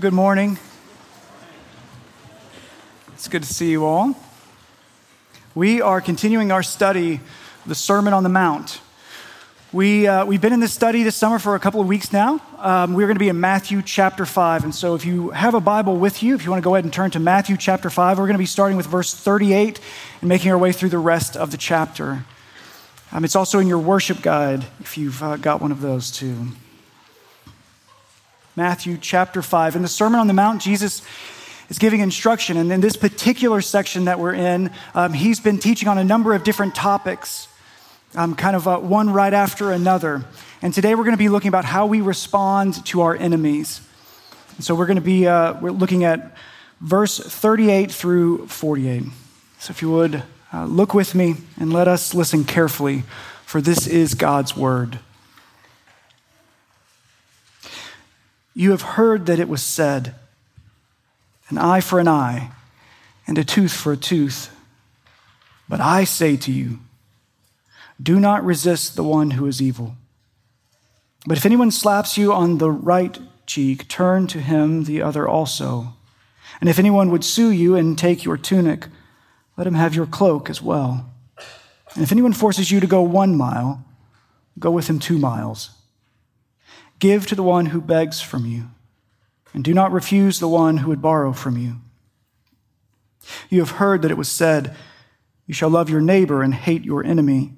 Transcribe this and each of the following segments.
Good morning. It's good to see you all. We are continuing our study, the Sermon on the Mount. We, uh, we've been in this study this summer for a couple of weeks now. Um, we're going to be in Matthew chapter 5. And so if you have a Bible with you, if you want to go ahead and turn to Matthew chapter 5, we're going to be starting with verse 38 and making our way through the rest of the chapter. Um, it's also in your worship guide if you've uh, got one of those too. Matthew chapter 5. In the Sermon on the Mount, Jesus is giving instruction. And in this particular section that we're in, um, he's been teaching on a number of different topics, um, kind of uh, one right after another. And today we're going to be looking about how we respond to our enemies. And so we're going to be uh, we're looking at verse 38 through 48. So if you would uh, look with me and let us listen carefully, for this is God's word. You have heard that it was said, an eye for an eye, and a tooth for a tooth. But I say to you, do not resist the one who is evil. But if anyone slaps you on the right cheek, turn to him the other also. And if anyone would sue you and take your tunic, let him have your cloak as well. And if anyone forces you to go one mile, go with him two miles. Give to the one who begs from you, and do not refuse the one who would borrow from you. You have heard that it was said, You shall love your neighbor and hate your enemy.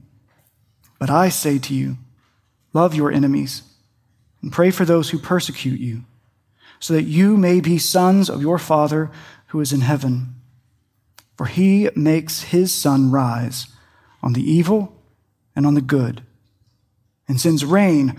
But I say to you, Love your enemies, and pray for those who persecute you, so that you may be sons of your Father who is in heaven. For he makes his sun rise on the evil and on the good, and sends rain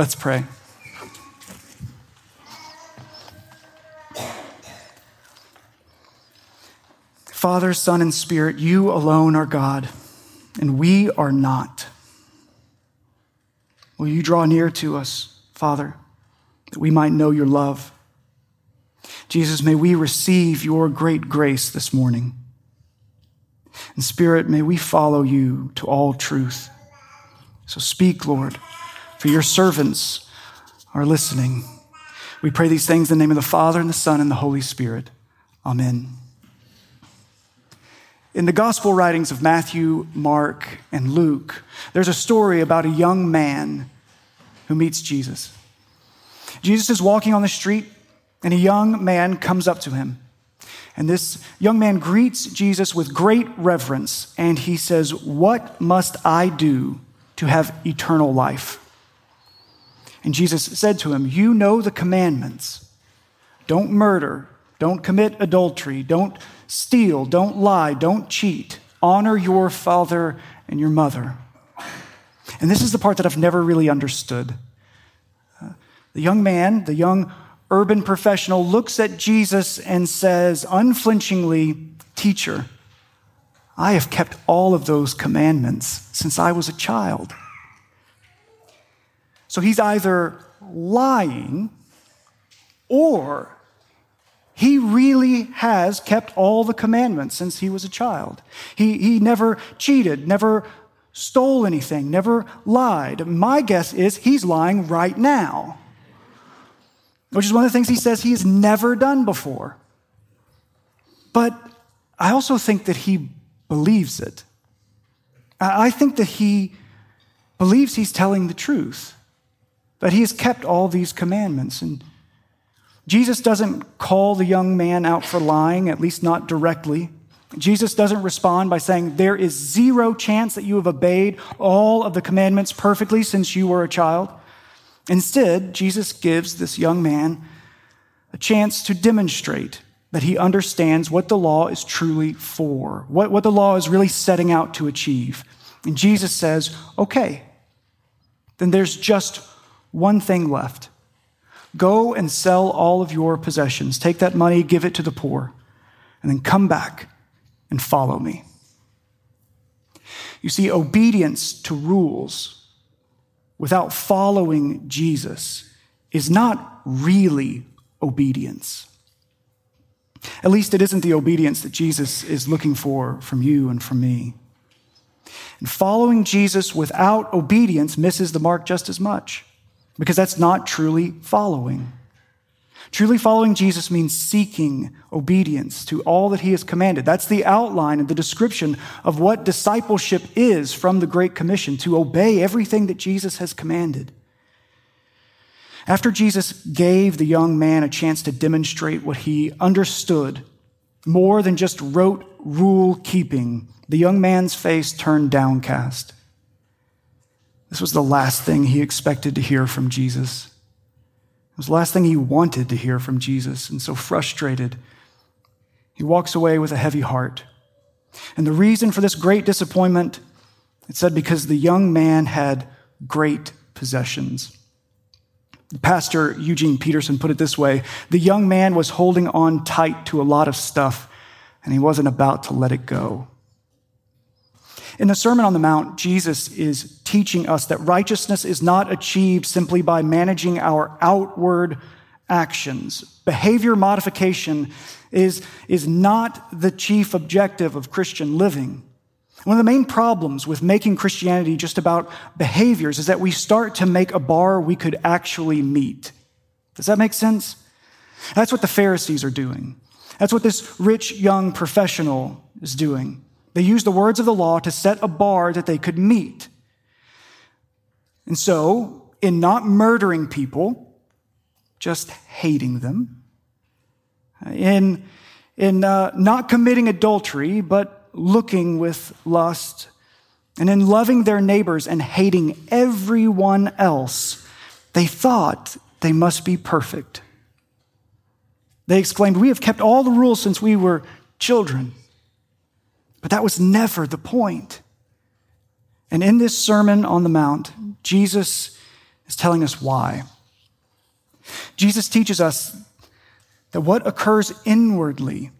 Let's pray. Father, Son, and Spirit, you alone are God, and we are not. Will you draw near to us, Father, that we might know your love? Jesus, may we receive your great grace this morning. And Spirit, may we follow you to all truth. So speak, Lord for your servants are listening. We pray these things in the name of the Father, and the Son, and the Holy Spirit. Amen. In the gospel writings of Matthew, Mark, and Luke, there's a story about a young man who meets Jesus. Jesus is walking on the street, and a young man comes up to him. And this young man greets Jesus with great reverence, and he says, What must I do to have eternal life? And Jesus said to him, You know the commandments don't murder, don't commit adultery, don't steal, don't lie, don't cheat, honor your father and your mother. And this is the part that I've never really understood. Uh, the young man, the young urban professional, looks at Jesus and says unflinchingly, Teacher, I have kept all of those commandments since I was a child. So he's either lying or he really has kept all the commandments since he was a child. He, he never cheated, never stole anything, never lied. My guess is he's lying right now, which is one of the things he says he has never done before. But I also think that he believes it. I think that he believes he's telling the truth that he has kept all these commandments. And Jesus doesn't call the young man out for lying, at least not directly. Jesus doesn't respond by saying, There is zero chance that you have obeyed all of the commandments perfectly since you were a child. Instead, Jesus gives this young man a chance to demonstrate that he understands what the law is truly for, what, what the law is really setting out to achieve. And Jesus says, Okay, then there's just one thing left. Go and sell all of your possessions. Take that money, give it to the poor, and then come back and follow me. You see, obedience to rules without following Jesus is not really obedience. At least it isn't the obedience that Jesus is looking for from you and from me. And following Jesus without obedience misses the mark just as much because that's not truly following. Truly following Jesus means seeking obedience to all that he has commanded. That's the outline and the description of what discipleship is from the Great Commission to obey everything that Jesus has commanded. After Jesus gave the young man a chance to demonstrate what he understood, more than just rote rule keeping, the young man's face turned downcast. This was the last thing he expected to hear from Jesus. It was the last thing he wanted to hear from Jesus. And so frustrated, he walks away with a heavy heart. And the reason for this great disappointment, it said, because the young man had great possessions. Pastor Eugene Peterson put it this way The young man was holding on tight to a lot of stuff, and he wasn't about to let it go. In the Sermon on the Mount, Jesus is teaching us that righteousness is not achieved simply by managing our outward actions. Behavior modification is, is not the chief objective of Christian living. One of the main problems with making Christianity just about behaviors is that we start to make a bar we could actually meet. Does that make sense? That's what the Pharisees are doing. That's what this rich young professional is doing. They used the words of the law to set a bar that they could meet. And so, in not murdering people, just hating them, in, in uh, not committing adultery, but looking with lust, and in loving their neighbors and hating everyone else, they thought they must be perfect. They exclaimed, We have kept all the rules since we were children. But that was never the point. And in this Sermon on the Mount, Jesus is telling us why. Jesus teaches us that what occurs inwardly,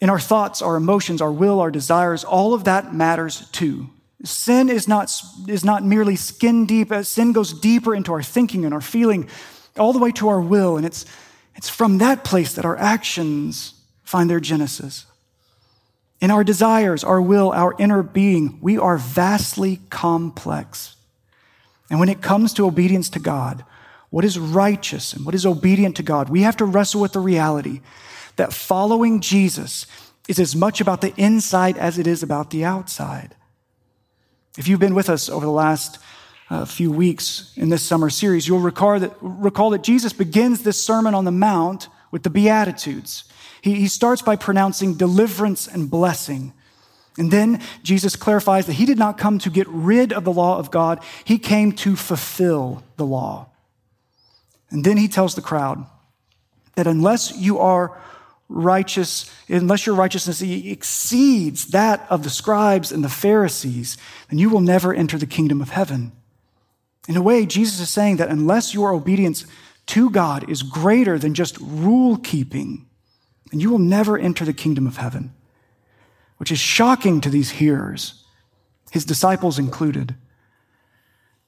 in our thoughts, our emotions, our will, our desires, all of that matters too. Sin is not, is not merely skin deep, uh, sin goes deeper into our thinking and our feeling, all the way to our will. And it's, it's from that place that our actions find their genesis. In our desires, our will, our inner being, we are vastly complex. And when it comes to obedience to God, what is righteous and what is obedient to God, we have to wrestle with the reality that following Jesus is as much about the inside as it is about the outside. If you've been with us over the last uh, few weeks in this summer series, you'll recall that, recall that Jesus begins this Sermon on the Mount with the Beatitudes. He, he starts by pronouncing deliverance and blessing. And then Jesus clarifies that he did not come to get rid of the law of God, he came to fulfill the law. And then he tells the crowd that unless you are righteous, unless your righteousness exceeds that of the scribes and the Pharisees, then you will never enter the kingdom of heaven. In a way, Jesus is saying that unless your obedience to God is greater than just rule keeping, and you will never enter the kingdom of heaven, which is shocking to these hearers, his disciples included.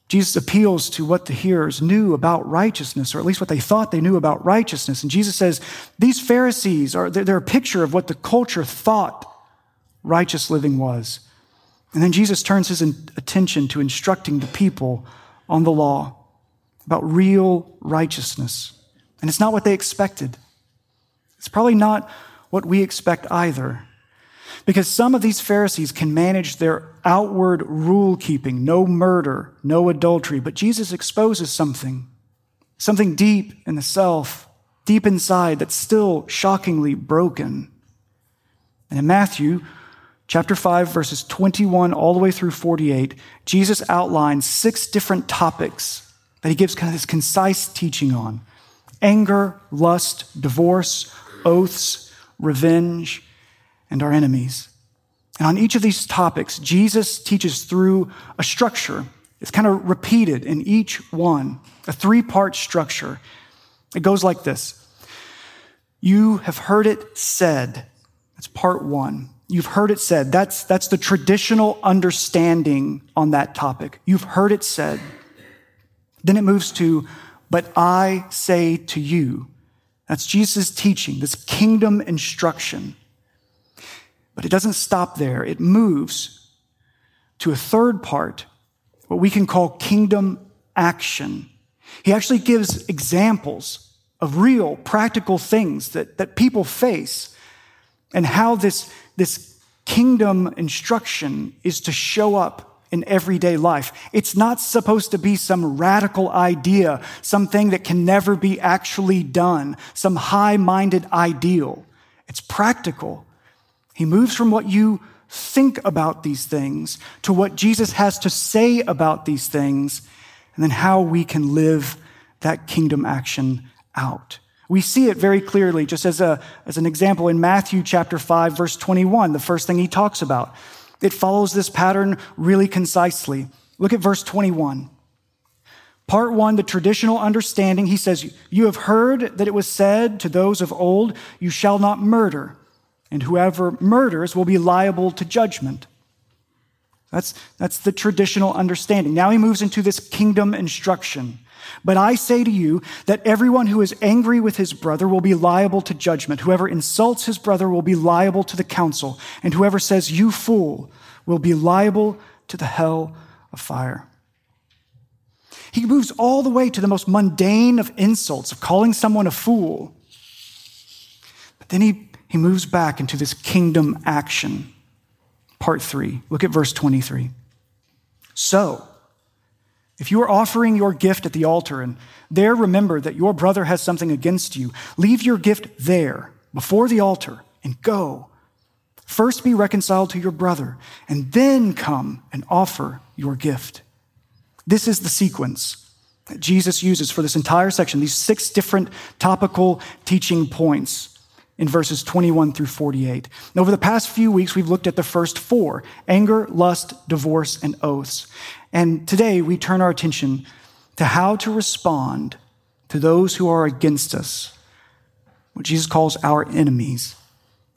Jesus appeals to what the hearers knew about righteousness, or at least what they thought they knew about righteousness. And Jesus says, These Pharisees are they're a picture of what the culture thought righteous living was. And then Jesus turns his attention to instructing the people on the law about real righteousness. And it's not what they expected. It's probably not what we expect either. Because some of these Pharisees can manage their outward rule keeping no murder, no adultery, but Jesus exposes something, something deep in the self, deep inside that's still shockingly broken. And in Matthew chapter 5, verses 21 all the way through 48, Jesus outlines six different topics that he gives kind of this concise teaching on anger, lust, divorce, oaths, revenge, and our enemies. And on each of these topics, Jesus teaches through a structure. It's kind of repeated in each one, a three part structure. It goes like this You have heard it said. That's part one. You've heard it said. That's, that's the traditional understanding on that topic. You've heard it said. Then it moves to, but I say to you. That's Jesus' teaching, this kingdom instruction. But it doesn't stop there. It moves to a third part, what we can call kingdom action. He actually gives examples of real practical things that, that people face and how this, this kingdom instruction is to show up in everyday life. It's not supposed to be some radical idea, something that can never be actually done, some high minded ideal. It's practical. He moves from what you think about these things to what Jesus has to say about these things, and then how we can live that kingdom action out. We see it very clearly, just as, a, as an example, in Matthew chapter 5, verse 21, the first thing he talks about. It follows this pattern really concisely. Look at verse 21. Part one, the traditional understanding, he says, You have heard that it was said to those of old, You shall not murder, and whoever murders will be liable to judgment. That's, that's the traditional understanding. Now he moves into this kingdom instruction. But I say to you that everyone who is angry with his brother will be liable to judgment. Whoever insults his brother will be liable to the council. And whoever says, You fool, will be liable to the hell of fire. He moves all the way to the most mundane of insults, of calling someone a fool. But then he, he moves back into this kingdom action. Part three. Look at verse 23. So, if you are offering your gift at the altar and there remember that your brother has something against you, leave your gift there before the altar and go. First be reconciled to your brother and then come and offer your gift. This is the sequence that Jesus uses for this entire section, these six different topical teaching points in verses 21 through 48. And over the past few weeks, we've looked at the first four anger, lust, divorce, and oaths. And today we turn our attention to how to respond to those who are against us, what Jesus calls our enemies.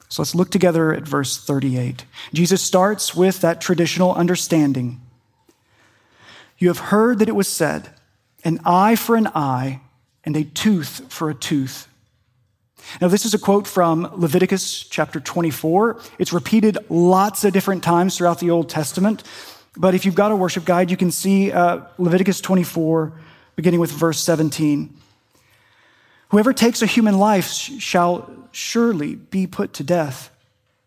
So let's look together at verse 38. Jesus starts with that traditional understanding. You have heard that it was said, an eye for an eye and a tooth for a tooth. Now, this is a quote from Leviticus chapter 24. It's repeated lots of different times throughout the Old Testament. But if you've got a worship guide, you can see uh, Leviticus 24, beginning with verse 17. Whoever takes a human life shall surely be put to death.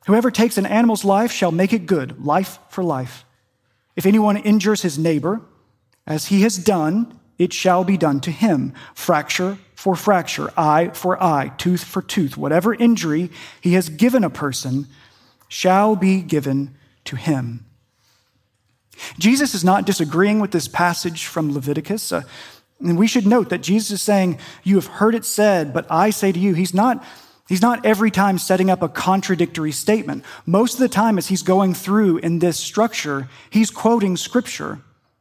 Whoever takes an animal's life shall make it good, life for life. If anyone injures his neighbor, as he has done, it shall be done to him. Fracture for fracture, eye for eye, tooth for tooth. Whatever injury he has given a person shall be given to him. Jesus is not disagreeing with this passage from Leviticus. Uh, and we should note that Jesus is saying, You have heard it said, but I say to you, he's not. He's not every time setting up a contradictory statement. Most of the time, as he's going through in this structure, he's quoting scripture.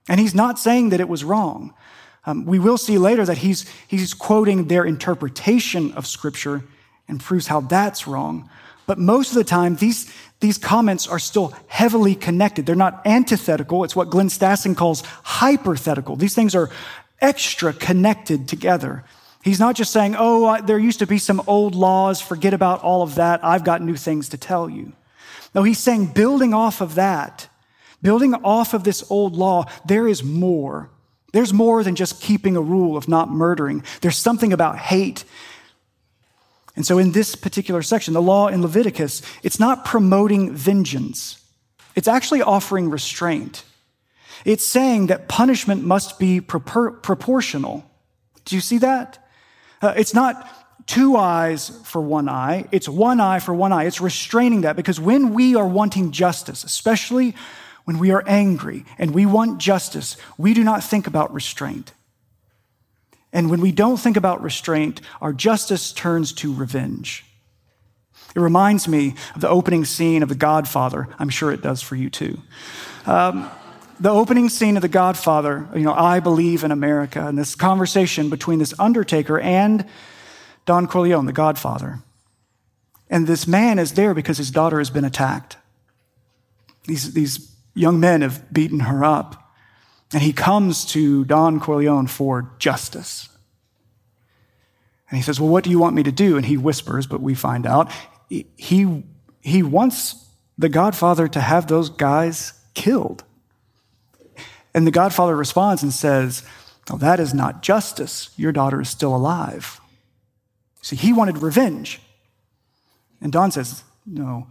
And he's not saying that it was wrong. Um, we will see later that he's, he's quoting their interpretation of scripture and proves how that's wrong. But most of the time, these, these comments are still heavily connected. They're not antithetical. It's what Glenn Stassen calls hyperthetical. These things are extra connected together. He's not just saying, oh, there used to be some old laws, forget about all of that. I've got new things to tell you. No, he's saying, building off of that, building off of this old law, there is more. There's more than just keeping a rule of not murdering. There's something about hate and so, in this particular section, the law in Leviticus, it's not promoting vengeance, it's actually offering restraint. It's saying that punishment must be propor- proportional. Do you see that? Uh, it's not two eyes for one eye, it's one eye for one eye. It's restraining that because when we are wanting justice, especially when we are angry and we want justice, we do not think about restraint. And when we don't think about restraint, our justice turns to revenge. It reminds me of the opening scene of The Godfather. I'm sure it does for you too. Um, the opening scene of The Godfather, you know, I believe in America, and this conversation between this undertaker and Don Corleone, the Godfather. And this man is there because his daughter has been attacked. These, these young men have beaten her up. And he comes to Don Corleone for justice. And he says, Well, what do you want me to do? And he whispers, but we find out he, he wants the Godfather to have those guys killed. And the Godfather responds and says, well, that is not justice. Your daughter is still alive. See, he wanted revenge. And Don says, No,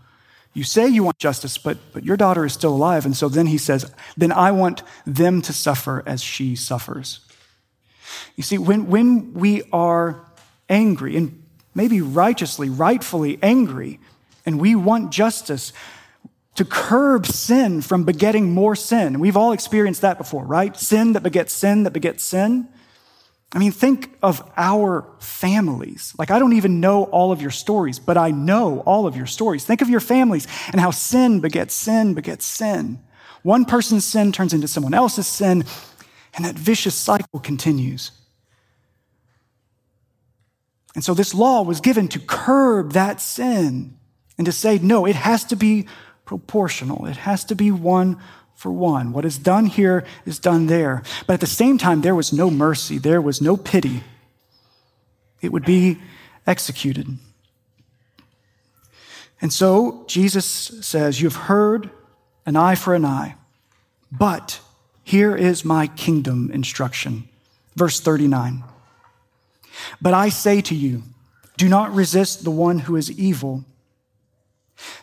you say you want justice, but, but your daughter is still alive. And so then he says, Then I want them to suffer as she suffers. You see, when, when we are angry, and maybe righteously, rightfully angry, and we want justice, to curb sin from begetting more sin. We've all experienced that before, right? Sin that begets sin that begets sin. I mean, think of our families. Like, I don't even know all of your stories, but I know all of your stories. Think of your families and how sin begets sin begets sin. One person's sin turns into someone else's sin, and that vicious cycle continues. And so, this law was given to curb that sin and to say, no, it has to be proportional. It has to be one for one. What is done here is done there. But at the same time, there was no mercy, there was no pity. It would be executed. And so Jesus says, You've heard an eye for an eye, but here is my kingdom instruction. Verse 39. But I say to you, do not resist the one who is evil.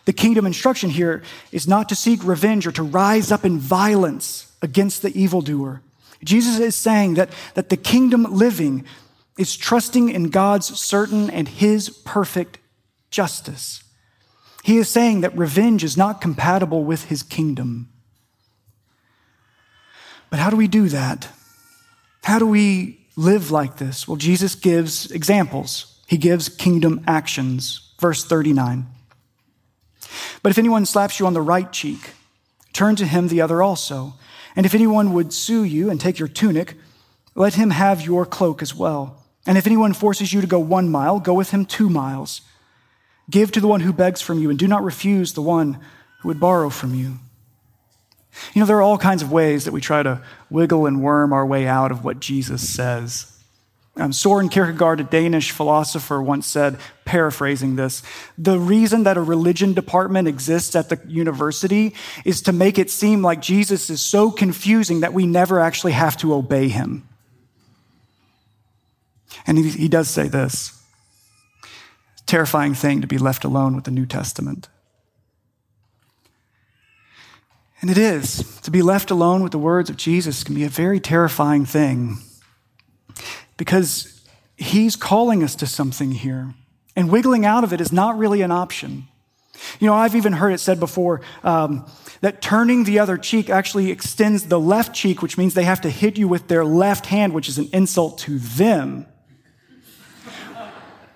The kingdom instruction here is not to seek revenge or to rise up in violence against the evildoer. Jesus is saying that, that the kingdom living is trusting in God's certain and his perfect justice. He is saying that revenge is not compatible with his kingdom. But how do we do that? How do we live like this? Well, Jesus gives examples. He gives kingdom actions. Verse 39. But if anyone slaps you on the right cheek, turn to him the other also. And if anyone would sue you and take your tunic, let him have your cloak as well. And if anyone forces you to go one mile, go with him two miles. Give to the one who begs from you, and do not refuse the one who would borrow from you. You know, there are all kinds of ways that we try to wiggle and worm our way out of what Jesus says. Um, Soren Kierkegaard, a Danish philosopher, once said, paraphrasing this, the reason that a religion department exists at the university is to make it seem like Jesus is so confusing that we never actually have to obey him. And he, he does say this terrifying thing to be left alone with the New Testament. And it is. To be left alone with the words of Jesus can be a very terrifying thing because he's calling us to something here. And wiggling out of it is not really an option. You know, I've even heard it said before um, that turning the other cheek actually extends the left cheek, which means they have to hit you with their left hand, which is an insult to them.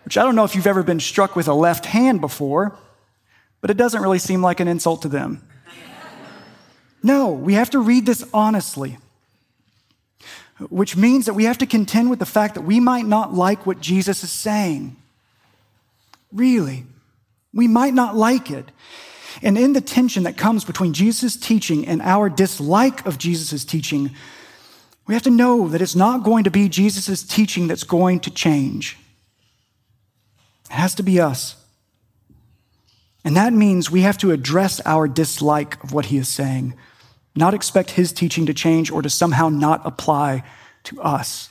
which I don't know if you've ever been struck with a left hand before, but it doesn't really seem like an insult to them. No, we have to read this honestly which means that we have to contend with the fact that we might not like what Jesus is saying. Really, we might not like it. And in the tension that comes between Jesus' teaching and our dislike of Jesus' teaching, we have to know that it's not going to be Jesus' teaching that's going to change. It has to be us. And that means we have to address our dislike of what he is saying not expect his teaching to change or to somehow not apply to us.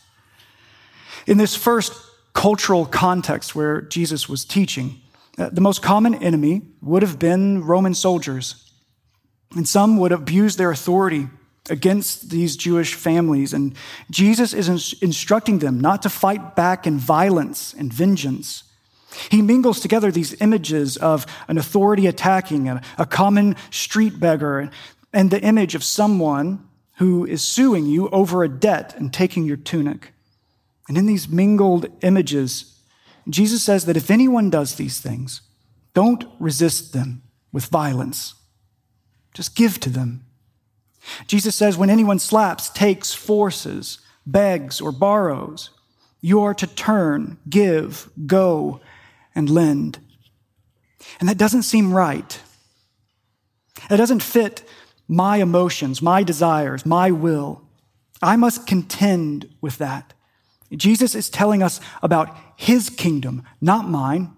In this first cultural context where Jesus was teaching, uh, the most common enemy would have been Roman soldiers. And some would abuse their authority against these Jewish families. And Jesus is instructing them not to fight back in violence and vengeance. He mingles together these images of an authority attacking, a, a common street beggar, and the image of someone who is suing you over a debt and taking your tunic. And in these mingled images, Jesus says that if anyone does these things, don't resist them with violence. Just give to them. Jesus says when anyone slaps, takes, forces, begs, or borrows, you are to turn, give, go, and lend. And that doesn't seem right. It doesn't fit my emotions, my desires, my will. I must contend with that. Jesus is telling us about his kingdom, not mine.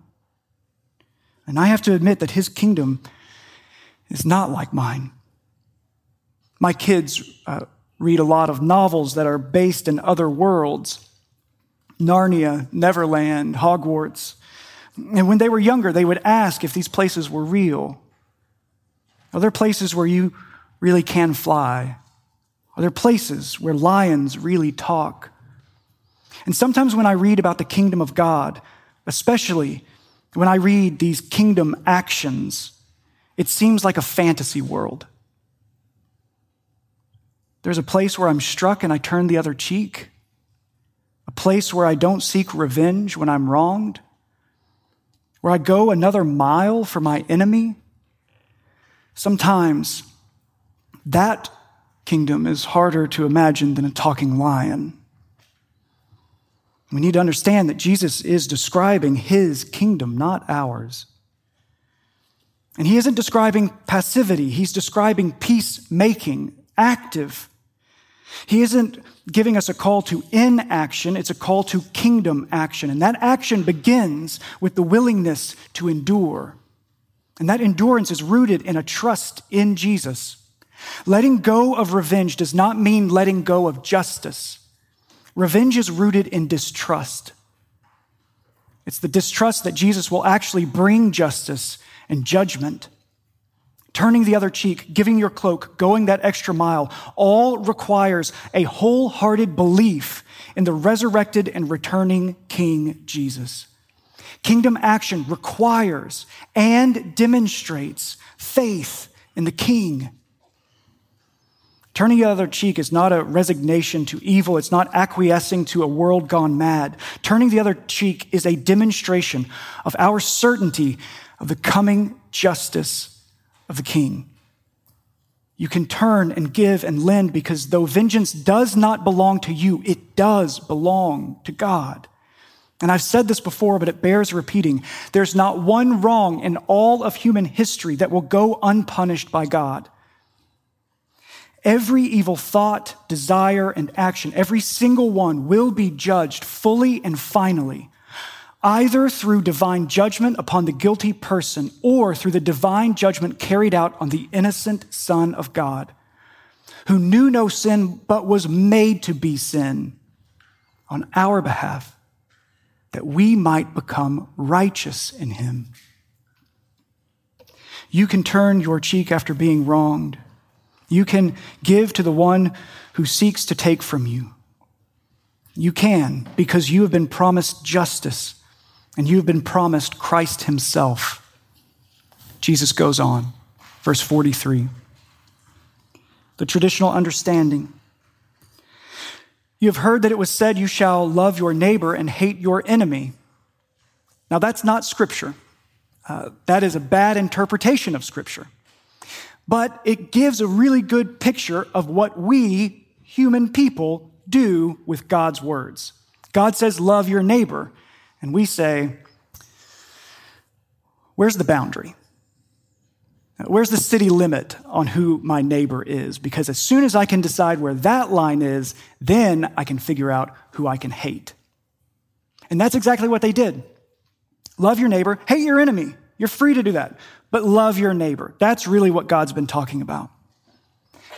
And I have to admit that his kingdom is not like mine. My kids uh, read a lot of novels that are based in other worlds Narnia, Neverland, Hogwarts. And when they were younger, they would ask if these places were real. Are there places where you really can fly? Are there places where lions really talk? And sometimes when I read about the kingdom of God, especially when I read these kingdom actions, it seems like a fantasy world. There's a place where I'm struck and I turn the other cheek, a place where I don't seek revenge when I'm wronged, where I go another mile for my enemy. Sometimes that kingdom is harder to imagine than a talking lion. We need to understand that Jesus is describing his kingdom, not ours. And he isn't describing passivity, he's describing peacemaking, active. He isn't giving us a call to inaction, it's a call to kingdom action. And that action begins with the willingness to endure. And that endurance is rooted in a trust in Jesus. Letting go of revenge does not mean letting go of justice. Revenge is rooted in distrust. It's the distrust that Jesus will actually bring justice and judgment. Turning the other cheek, giving your cloak, going that extra mile, all requires a wholehearted belief in the resurrected and returning King Jesus. Kingdom action requires and demonstrates faith in the King Turning the other cheek is not a resignation to evil. It's not acquiescing to a world gone mad. Turning the other cheek is a demonstration of our certainty of the coming justice of the king. You can turn and give and lend because though vengeance does not belong to you, it does belong to God. And I've said this before, but it bears repeating. There's not one wrong in all of human history that will go unpunished by God. Every evil thought, desire, and action, every single one will be judged fully and finally, either through divine judgment upon the guilty person or through the divine judgment carried out on the innocent Son of God, who knew no sin but was made to be sin on our behalf, that we might become righteous in him. You can turn your cheek after being wronged you can give to the one who seeks to take from you. You can because you have been promised justice and you have been promised Christ Himself. Jesus goes on, verse 43. The traditional understanding. You have heard that it was said, You shall love your neighbor and hate your enemy. Now, that's not Scripture. Uh, that is a bad interpretation of Scripture but it gives a really good picture of what we, human people, do with God's words. God says, Love your neighbor. And we say, Where's the boundary? Where's the city limit on who my neighbor is? Because as soon as I can decide where that line is, then I can figure out who I can hate. And that's exactly what they did. Love your neighbor, hate your enemy. You're free to do that but love your neighbor. That's really what God's been talking about.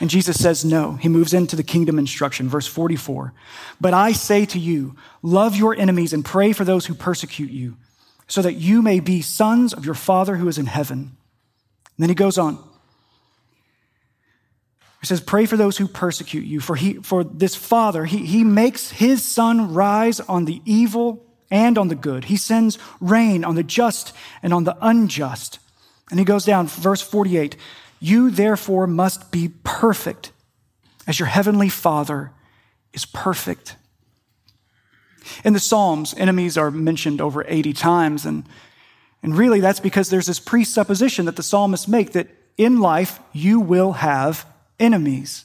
And Jesus says no. He moves into the kingdom instruction, verse 44. But I say to you, love your enemies and pray for those who persecute you, so that you may be sons of your Father who is in heaven. And then he goes on. He says, Pray for those who persecute you, for, he, for this Father, he, he makes his sun rise on the evil and on the good. He sends rain on the just and on the unjust. And he goes down, verse 48 You therefore must be perfect as your heavenly Father is perfect. In the Psalms, enemies are mentioned over 80 times. And, and really, that's because there's this presupposition that the psalmists make that in life you will have enemies.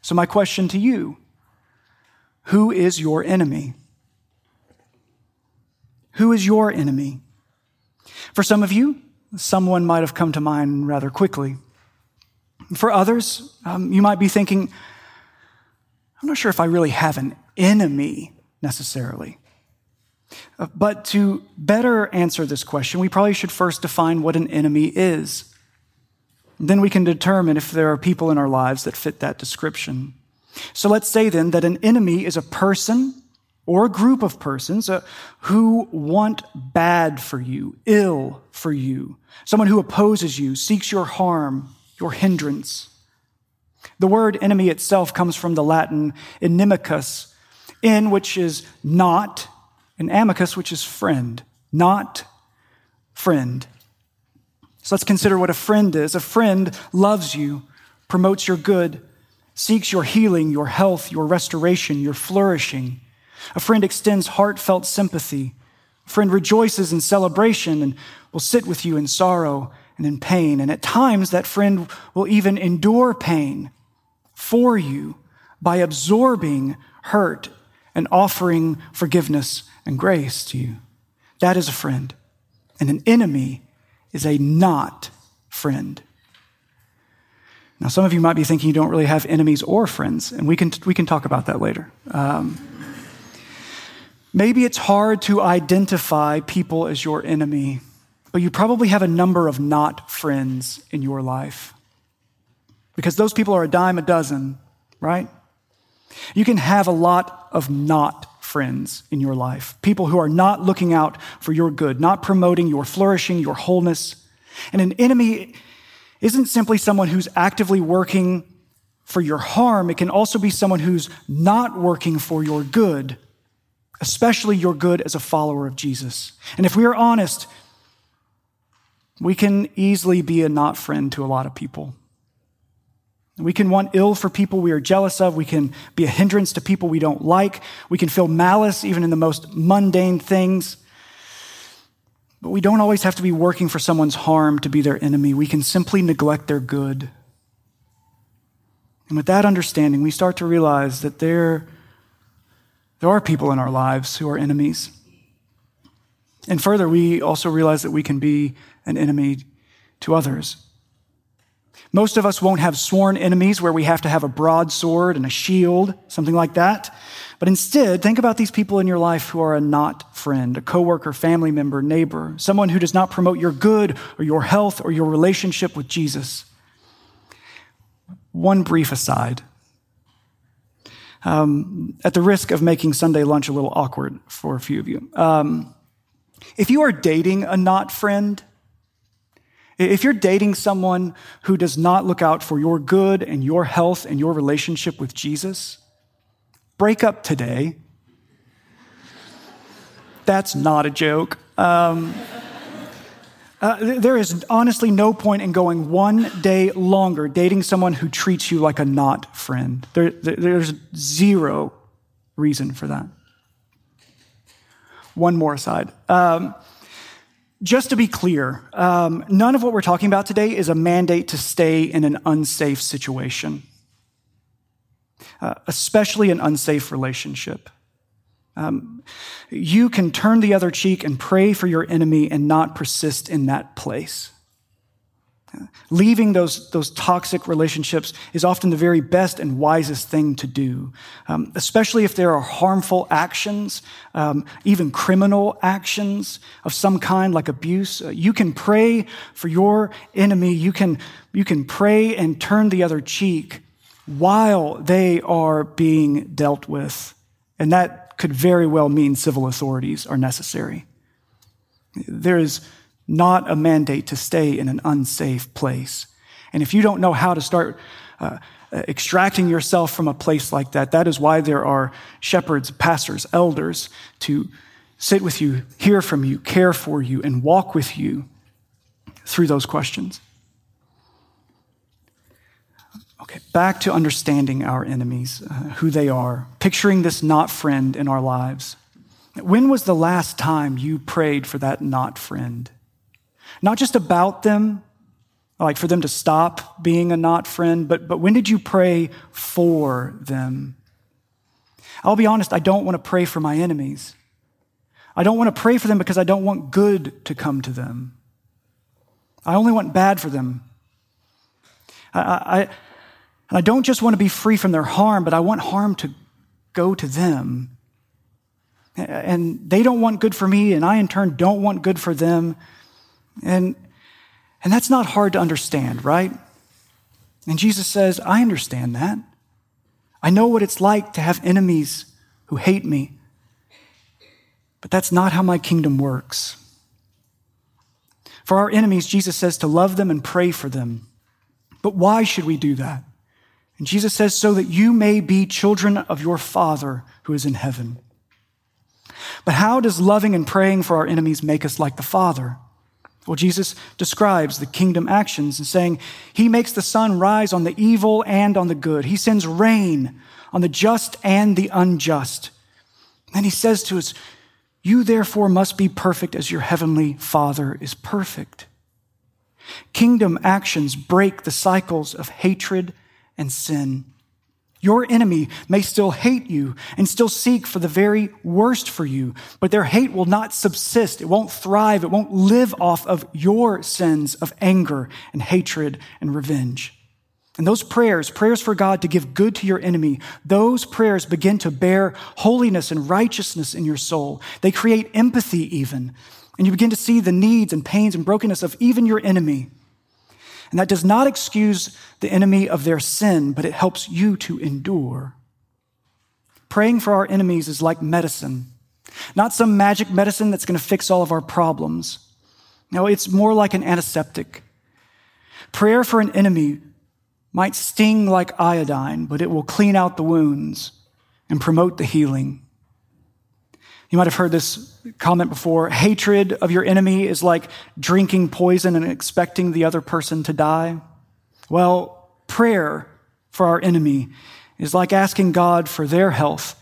So, my question to you who is your enemy? Who is your enemy? For some of you, someone might have come to mind rather quickly. For others, um, you might be thinking, I'm not sure if I really have an enemy necessarily. Uh, but to better answer this question, we probably should first define what an enemy is. Then we can determine if there are people in our lives that fit that description. So let's say then that an enemy is a person or a group of persons uh, who want bad for you, ill for you, someone who opposes you, seeks your harm, your hindrance. The word enemy itself comes from the Latin inimicus, in which is not, and amicus, which is friend, not friend. So let's consider what a friend is. A friend loves you, promotes your good, seeks your healing, your health, your restoration, your flourishing. A friend extends heartfelt sympathy. A friend rejoices in celebration and will sit with you in sorrow and in pain. And at times, that friend will even endure pain for you by absorbing hurt and offering forgiveness and grace to you. That is a friend. And an enemy is a not friend. Now, some of you might be thinking you don't really have enemies or friends, and we can, we can talk about that later. Um, maybe it's hard to identify people as your enemy, but you probably have a number of not friends in your life. Because those people are a dime a dozen, right? You can have a lot of not friends in your life, people who are not looking out for your good, not promoting your flourishing, your wholeness. And an enemy isn't simply someone who's actively working for your harm, it can also be someone who's not working for your good, especially your good as a follower of Jesus. And if we are honest, we can easily be a not friend to a lot of people. We can want ill for people we are jealous of. We can be a hindrance to people we don't like. We can feel malice even in the most mundane things. But we don't always have to be working for someone's harm to be their enemy. We can simply neglect their good. And with that understanding, we start to realize that there, there are people in our lives who are enemies. And further, we also realize that we can be an enemy to others. Most of us won't have sworn enemies where we have to have a broadsword and a shield, something like that. But instead, think about these people in your life who are a not friend, a coworker, family member, neighbor, someone who does not promote your good or your health or your relationship with Jesus. One brief aside. Um, at the risk of making Sunday lunch a little awkward for a few of you. Um, if you are dating a not friend, if you're dating someone who does not look out for your good and your health and your relationship with Jesus, break up today. That's not a joke. Um, uh, there is honestly no point in going one day longer dating someone who treats you like a not friend. There, there's zero reason for that. One more aside. Um, just to be clear, um, none of what we're talking about today is a mandate to stay in an unsafe situation, uh, especially an unsafe relationship. Um, you can turn the other cheek and pray for your enemy and not persist in that place. Leaving those, those toxic relationships is often the very best and wisest thing to do, um, especially if there are harmful actions, um, even criminal actions of some kind, like abuse. Uh, you can pray for your enemy. You can, you can pray and turn the other cheek while they are being dealt with. And that could very well mean civil authorities are necessary. There is not a mandate to stay in an unsafe place. And if you don't know how to start uh, extracting yourself from a place like that, that is why there are shepherds, pastors, elders to sit with you, hear from you, care for you, and walk with you through those questions. Okay, back to understanding our enemies, uh, who they are, picturing this not friend in our lives. When was the last time you prayed for that not friend? Not just about them, like for them to stop being a not friend, but, but when did you pray for them? I'll be honest, I don't want to pray for my enemies. I don't want to pray for them because I don't want good to come to them. I only want bad for them. I, I, and I don't just want to be free from their harm, but I want harm to go to them. And they don't want good for me, and I in turn don't want good for them. And, and that's not hard to understand, right? And Jesus says, I understand that. I know what it's like to have enemies who hate me. But that's not how my kingdom works. For our enemies, Jesus says to love them and pray for them. But why should we do that? And Jesus says, so that you may be children of your Father who is in heaven. But how does loving and praying for our enemies make us like the Father? Well, Jesus describes the kingdom actions and saying, He makes the sun rise on the evil and on the good. He sends rain on the just and the unjust. And he says to us, You therefore must be perfect as your heavenly Father is perfect. Kingdom actions break the cycles of hatred and sin. Your enemy may still hate you and still seek for the very worst for you, but their hate will not subsist. It won't thrive. It won't live off of your sins of anger and hatred and revenge. And those prayers, prayers for God to give good to your enemy, those prayers begin to bear holiness and righteousness in your soul. They create empathy even. And you begin to see the needs and pains and brokenness of even your enemy. And that does not excuse the enemy of their sin, but it helps you to endure. Praying for our enemies is like medicine, not some magic medicine that's going to fix all of our problems. No, it's more like an antiseptic. Prayer for an enemy might sting like iodine, but it will clean out the wounds and promote the healing. You might have heard this comment before. Hatred of your enemy is like drinking poison and expecting the other person to die. Well, prayer for our enemy is like asking God for their health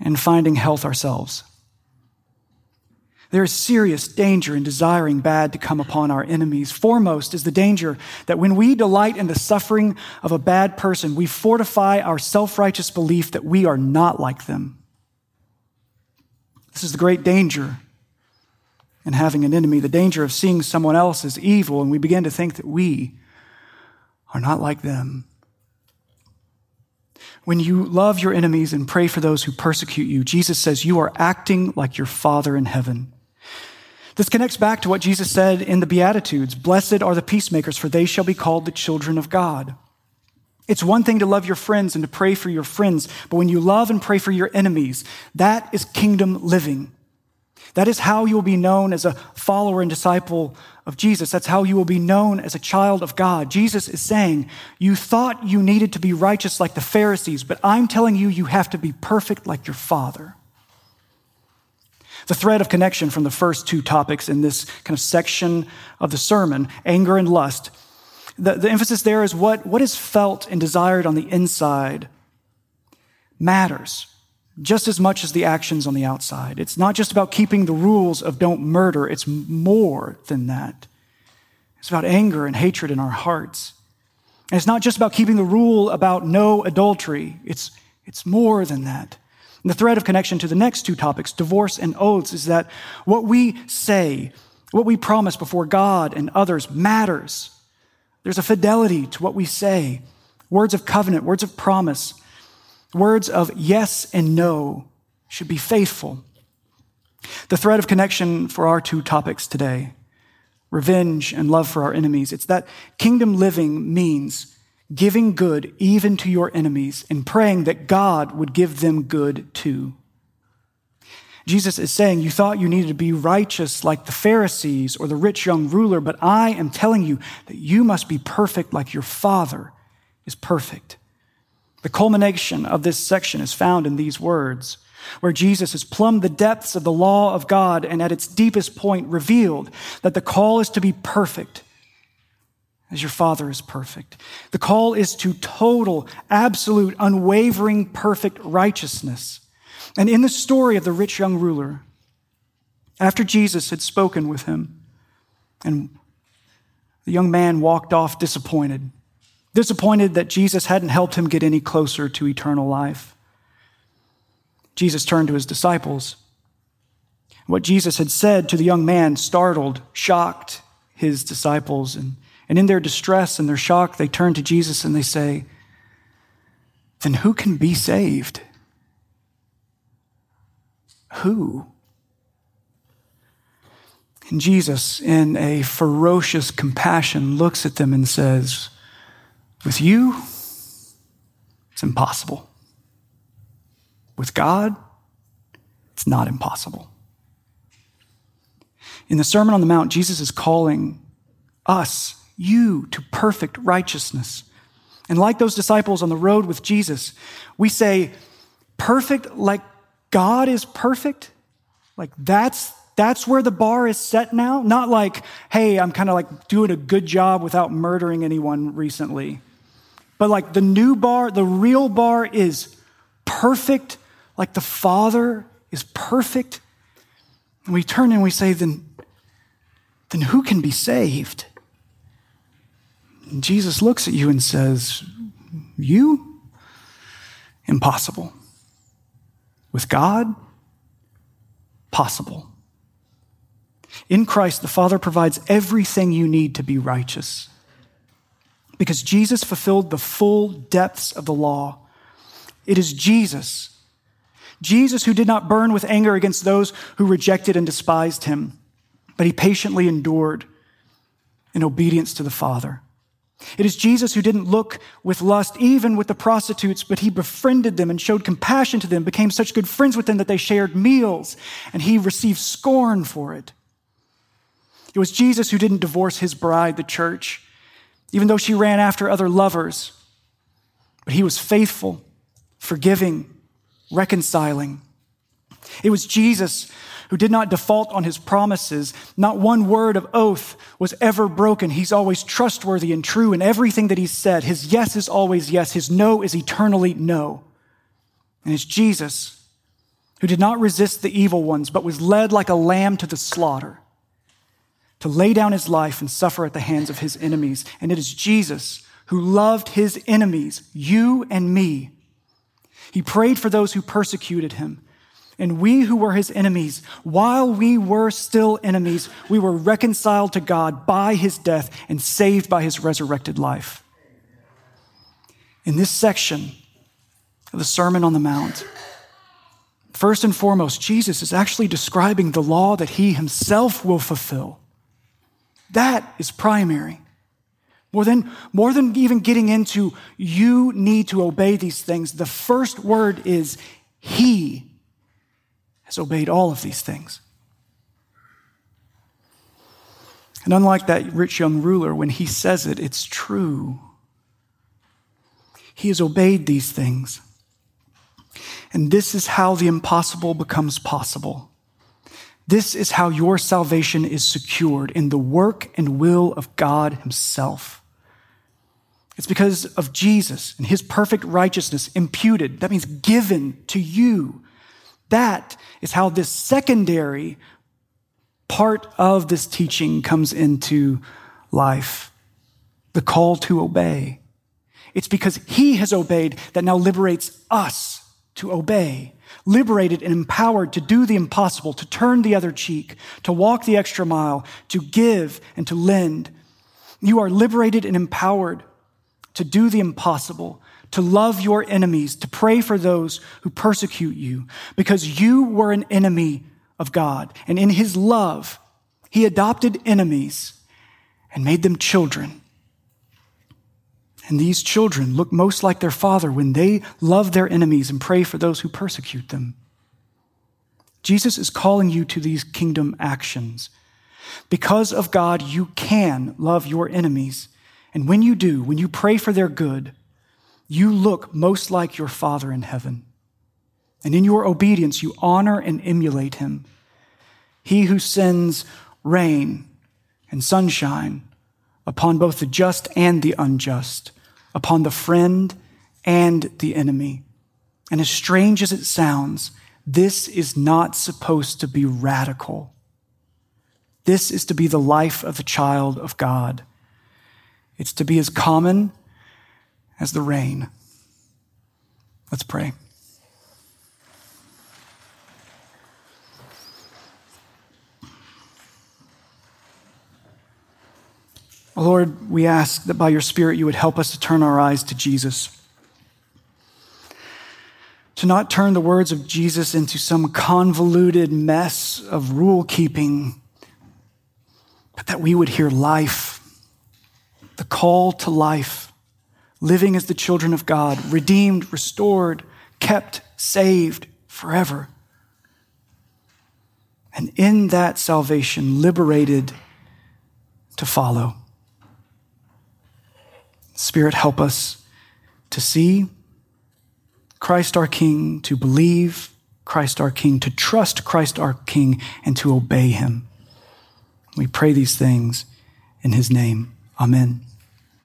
and finding health ourselves. There is serious danger in desiring bad to come upon our enemies. Foremost is the danger that when we delight in the suffering of a bad person, we fortify our self righteous belief that we are not like them. This is the great danger in having an enemy, the danger of seeing someone else as evil, and we begin to think that we are not like them. When you love your enemies and pray for those who persecute you, Jesus says you are acting like your Father in heaven. This connects back to what Jesus said in the Beatitudes Blessed are the peacemakers, for they shall be called the children of God. It's one thing to love your friends and to pray for your friends, but when you love and pray for your enemies, that is kingdom living. That is how you will be known as a follower and disciple of Jesus. That's how you will be known as a child of God. Jesus is saying, You thought you needed to be righteous like the Pharisees, but I'm telling you, you have to be perfect like your Father. The thread of connection from the first two topics in this kind of section of the sermon, anger and lust, the, the emphasis there is what, what is felt and desired on the inside matters just as much as the actions on the outside. It's not just about keeping the rules of don't murder, it's more than that. It's about anger and hatred in our hearts. And it's not just about keeping the rule about no adultery, it's, it's more than that. And the thread of connection to the next two topics, divorce and oaths, is that what we say, what we promise before God and others matters. There's a fidelity to what we say words of covenant, words of promise, words of yes and no should be faithful. The thread of connection for our two topics today revenge and love for our enemies. It's that kingdom living means giving good even to your enemies and praying that God would give them good too. Jesus is saying, You thought you needed to be righteous like the Pharisees or the rich young ruler, but I am telling you that you must be perfect like your Father is perfect. The culmination of this section is found in these words, where Jesus has plumbed the depths of the law of God and at its deepest point revealed that the call is to be perfect as your Father is perfect. The call is to total, absolute, unwavering, perfect righteousness. And in the story of the rich young ruler, after Jesus had spoken with him, and the young man walked off disappointed, disappointed that Jesus hadn't helped him get any closer to eternal life. Jesus turned to his disciples. What Jesus had said to the young man startled, shocked his disciples. And, and in their distress and their shock, they turn to Jesus and they say, Then who can be saved? Who? And Jesus, in a ferocious compassion, looks at them and says, With you, it's impossible. With God, it's not impossible. In the Sermon on the Mount, Jesus is calling us, you, to perfect righteousness. And like those disciples on the road with Jesus, we say, perfect like God is perfect? Like that's that's where the bar is set now. Not like, hey, I'm kind of like doing a good job without murdering anyone recently. But like the new bar, the real bar is perfect, like the Father is perfect. And we turn and we say, then, then who can be saved? And Jesus looks at you and says, You? Impossible. With God? Possible. In Christ, the Father provides everything you need to be righteous. Because Jesus fulfilled the full depths of the law. It is Jesus, Jesus who did not burn with anger against those who rejected and despised him, but he patiently endured in obedience to the Father. It is Jesus who didn't look with lust even with the prostitutes, but he befriended them and showed compassion to them, became such good friends with them that they shared meals, and he received scorn for it. It was Jesus who didn't divorce his bride, the church, even though she ran after other lovers. But he was faithful, forgiving, reconciling. It was Jesus who did not default on his promises. Not one word of oath was ever broken. He's always trustworthy and true in everything that he said. His yes is always yes, his no is eternally no. And it's Jesus who did not resist the evil ones, but was led like a lamb to the slaughter to lay down his life and suffer at the hands of his enemies. And it is Jesus who loved his enemies, you and me. He prayed for those who persecuted him. And we who were his enemies, while we were still enemies, we were reconciled to God by his death and saved by his resurrected life. In this section of the Sermon on the Mount, first and foremost, Jesus is actually describing the law that he himself will fulfill. That is primary. More than, more than even getting into you need to obey these things, the first word is He has obeyed all of these things. And unlike that rich young ruler, when he says it, it's true. He has obeyed these things. And this is how the impossible becomes possible. This is how your salvation is secured in the work and will of God Himself. It's because of Jesus and His perfect righteousness imputed, that means given to you. That is how this secondary part of this teaching comes into life the call to obey. It's because He has obeyed that now liberates us to obey liberated and empowered to do the impossible, to turn the other cheek, to walk the extra mile, to give and to lend. You are liberated and empowered to do the impossible, to love your enemies, to pray for those who persecute you, because you were an enemy of God. And in his love, he adopted enemies and made them children. And these children look most like their father when they love their enemies and pray for those who persecute them. Jesus is calling you to these kingdom actions. Because of God, you can love your enemies. And when you do, when you pray for their good, you look most like your Father in heaven. And in your obedience, you honor and emulate him. He who sends rain and sunshine upon both the just and the unjust upon the friend and the enemy. And as strange as it sounds, this is not supposed to be radical. This is to be the life of the child of God. It's to be as common as the rain. Let's pray. Oh, Lord, we ask that by your Spirit you would help us to turn our eyes to Jesus. To not turn the words of Jesus into some convoluted mess of rule keeping, but that we would hear life, the call to life, living as the children of God, redeemed, restored, kept, saved forever. And in that salvation, liberated to follow. Spirit, help us to see Christ our King, to believe Christ our King, to trust Christ our King, and to obey him. We pray these things in his name. Amen.